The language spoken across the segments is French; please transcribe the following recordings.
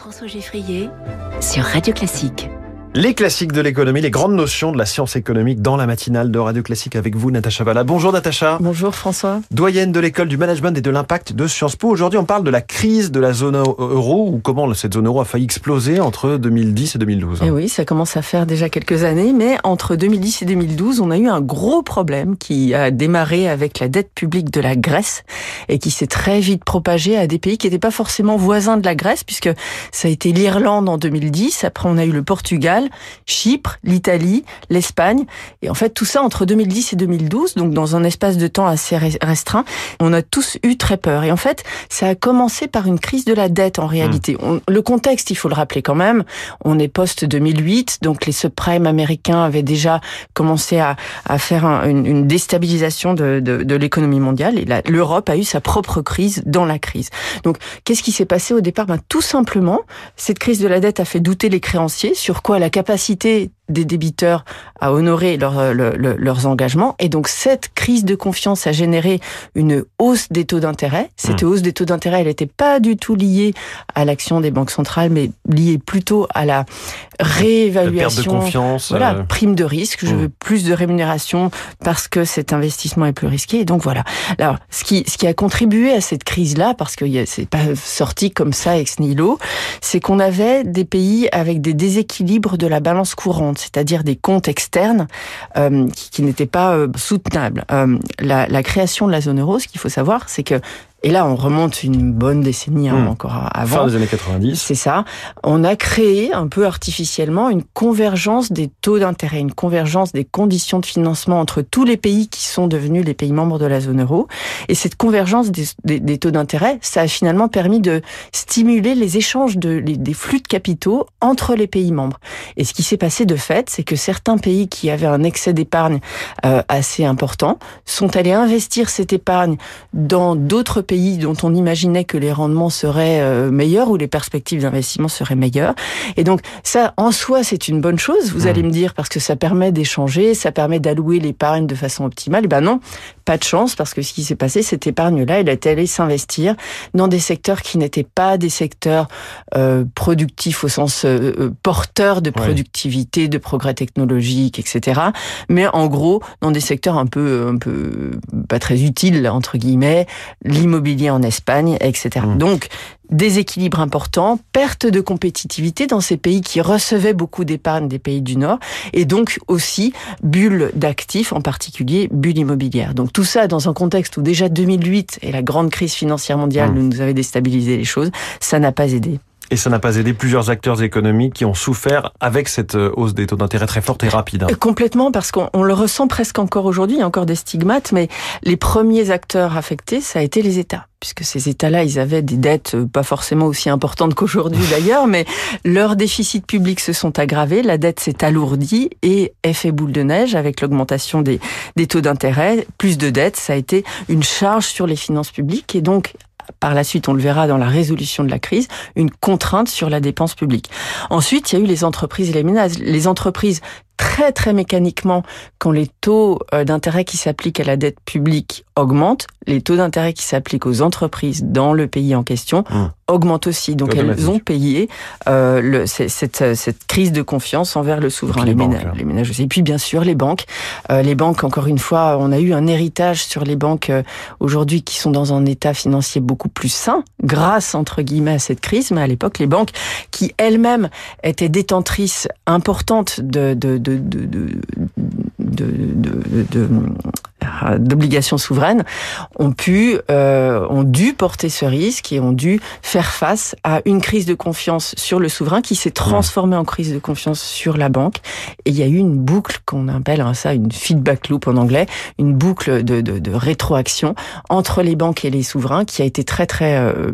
François Geffrier sur Radio Classique. Les classiques de l'économie, les grandes notions de la science économique dans la matinale de Radio Classique avec vous, Natacha Valla. Bonjour Natacha. Bonjour François. Doyenne de l'école du management et de l'impact de Sciences Po. Aujourd'hui, on parle de la crise de la zone euro ou comment cette zone euro a failli exploser entre 2010 et 2012. Et eh oui, ça commence à faire déjà quelques années, mais entre 2010 et 2012, on a eu un gros problème qui a démarré avec la dette publique de la Grèce et qui s'est très vite propagé à des pays qui n'étaient pas forcément voisins de la Grèce puisque ça a été l'Irlande en 2010, après on a eu le Portugal Chypre, l'Italie, l'Espagne. Et en fait, tout ça entre 2010 et 2012, donc dans un espace de temps assez restreint, on a tous eu très peur. Et en fait, ça a commencé par une crise de la dette en réalité. Hmm. le contexte, il faut le rappeler quand même, on est post-2008, donc les subprimes américains avaient déjà commencé à, faire une, déstabilisation de, l'économie mondiale et l'Europe a eu sa propre crise dans la crise. Donc, qu'est-ce qui s'est passé au départ? Ben, Tout simplement, cette crise de la dette a fait douter les créanciers sur quoi la capacité des débiteurs à honorer euh, leurs engagements. Et donc cette crise de confiance a généré une hausse des taux d'intérêt. Cette mmh. hausse des taux d'intérêt, elle n'était pas du tout liée à l'action des banques centrales, mais liée plutôt à la réévaluation. de confiance. Voilà, euh, prime de risque. Je mmh. veux plus de rémunération parce que cet investissement est plus risqué. Et donc voilà. Alors, ce qui, ce qui a contribué à cette crise-là, parce que c'est pas sorti comme ça ex nihilo, c'est qu'on avait des pays avec des déséquilibres de la balance courante c'est-à-dire des comptes externes euh, qui, n'étaient pas euh, soutenables. Euh, la, la, création de la zone euro, ce qu'il faut savoir, c'est que et là, on remonte une bonne décennie hein, hmm. encore avant. Fin des années 90. C'est ça. On a créé un peu artificiellement une convergence des taux d'intérêt, une convergence des conditions de financement entre tous les pays qui sont devenus les pays membres de la zone euro. Et cette convergence des, taux d'intérêt, ça a finalement permis de stimuler les échanges de, des flux de capitaux entre les pays membres. Et ce qui s'est passé de fait, c'est que certains pays qui avaient un excès d'épargne euh, assez important sont allés investir cette épargne dans d'autres pays dont on imaginait que les rendements seraient euh, meilleurs ou les perspectives d'investissement seraient meilleures. Et donc ça, en soi, c'est une bonne chose, vous mmh. allez me dire, parce que ça permet d'échanger, ça permet d'allouer l'épargne de façon optimale. Et ben non, pas de chance, parce que ce qui s'est passé, cette épargne-là, elle est allée s'investir dans des secteurs qui n'étaient pas des secteurs euh, productifs au sens euh, euh porteur de productivité, de progrès technologique, etc. Mais en gros, dans des secteurs un peu, un peu pas très utiles entre guillemets, l'immobilier en Espagne, etc. Mmh. Donc, déséquilibre important, perte de compétitivité dans ces pays qui recevaient beaucoup d'épargne des pays du Nord, et donc aussi bulle d'actifs, en particulier bulle immobilière. Donc tout ça dans un contexte où déjà 2008 et la grande crise financière mondiale mmh. nous avait déstabilisé les choses, ça n'a pas aidé. Et ça n'a pas aidé plusieurs acteurs économiques qui ont souffert avec cette euh, hausse des taux d'intérêt très forte et rapide. Hein. Complètement, parce qu'on le ressent presque encore aujourd'hui, il y a encore des stigmates, mais les premiers acteurs affectés, ça a été les États puisque ces États-là, ils avaient des dettes euh, pas forcément aussi importantes qu'aujourd'hui d'ailleurs, mais leurs déficits publics se sont aggravés, la dette s'est alourdie et effet boule de neige avec l'augmentation des, des taux d'intérêt, plus de dettes, ça a été une charge sur les finances publiques et donc par la suite, on le verra dans la résolution de la crise, une contrainte sur la dépense publique. Ensuite, il y a eu les entreprises et les ménages. Les entreprises très très mécaniquement, quand les taux euh, d'intérêt qui s'appliquent à la dette publique augmentent, les taux d'intérêt qui s'appliquent aux entreprises dans le pays en question mmh. augmentent aussi. Donc elles ont payé euh, le, cette, euh, cette, crise de confiance envers le souverain, les, ménages, les ménages aussi. Et puis bien sûr les banques. Euh, les banques, encore une fois, on a eu un héritage sur les banques euh, aujourd'hui qui sont dans un état financier beaucoup plus sain, grâce entre guillemets à cette crise. Mais à l'époque, les banques qui elles-mêmes étaient détentrices importantes de, de, de de d'obligations souveraines ont pu, euh, ont dû porter ce risque et ont dû faire face à une crise de confiance sur le souverain qui s'est transformée en crise de confiance sur la banque. Et il y a eu une boucle qu'on appelle hein, ça une feedback loop en anglais, une boucle de, rétroaction entre les banques et les souverains qui a été très très euh,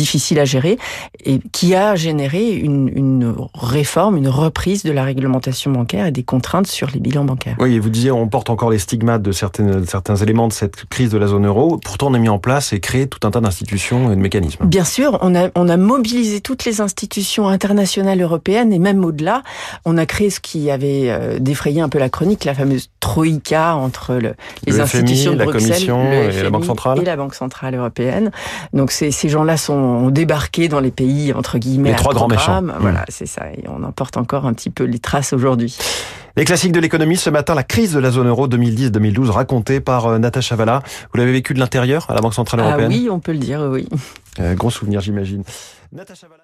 difficile à gérer et qui a généré une, une réforme, une reprise de la réglementation bancaire et des contraintes sur les bilans bancaires. Oui, et vous disiez on porte encore les stigmates de certaines certains éléments de cette crise de la zone euro. Pourtant, on a mis en place et créé tout un tas d'institutions et de mécanismes. Bien sûr, on a, on a mobilisé toutes les institutions internationales européennes et même au-delà. On a créé ce qui avait euh, défrayé un peu la chronique, la fameuse troïka entre le, les Le institutions FMI, de la Bruxelles, Commission le et la Banque centrale. et la Banque centrale européenne. Donc ces gens-là sont ont débarqué dans les pays entre guillemets Les trois grands méchants. Voilà, c'est ça. Et on en porte encore un petit peu les traces aujourd'hui. Les classiques de l'économie, ce matin, la crise de la zone euro 2010-2012, racontée par euh, Natacha Valla. Vous l'avez vécu de l'intérieur à la Banque Centrale Ah Européenne oui, on peut le dire, oui. Euh, Gros souvenir, j'imagine. Natacha Valla.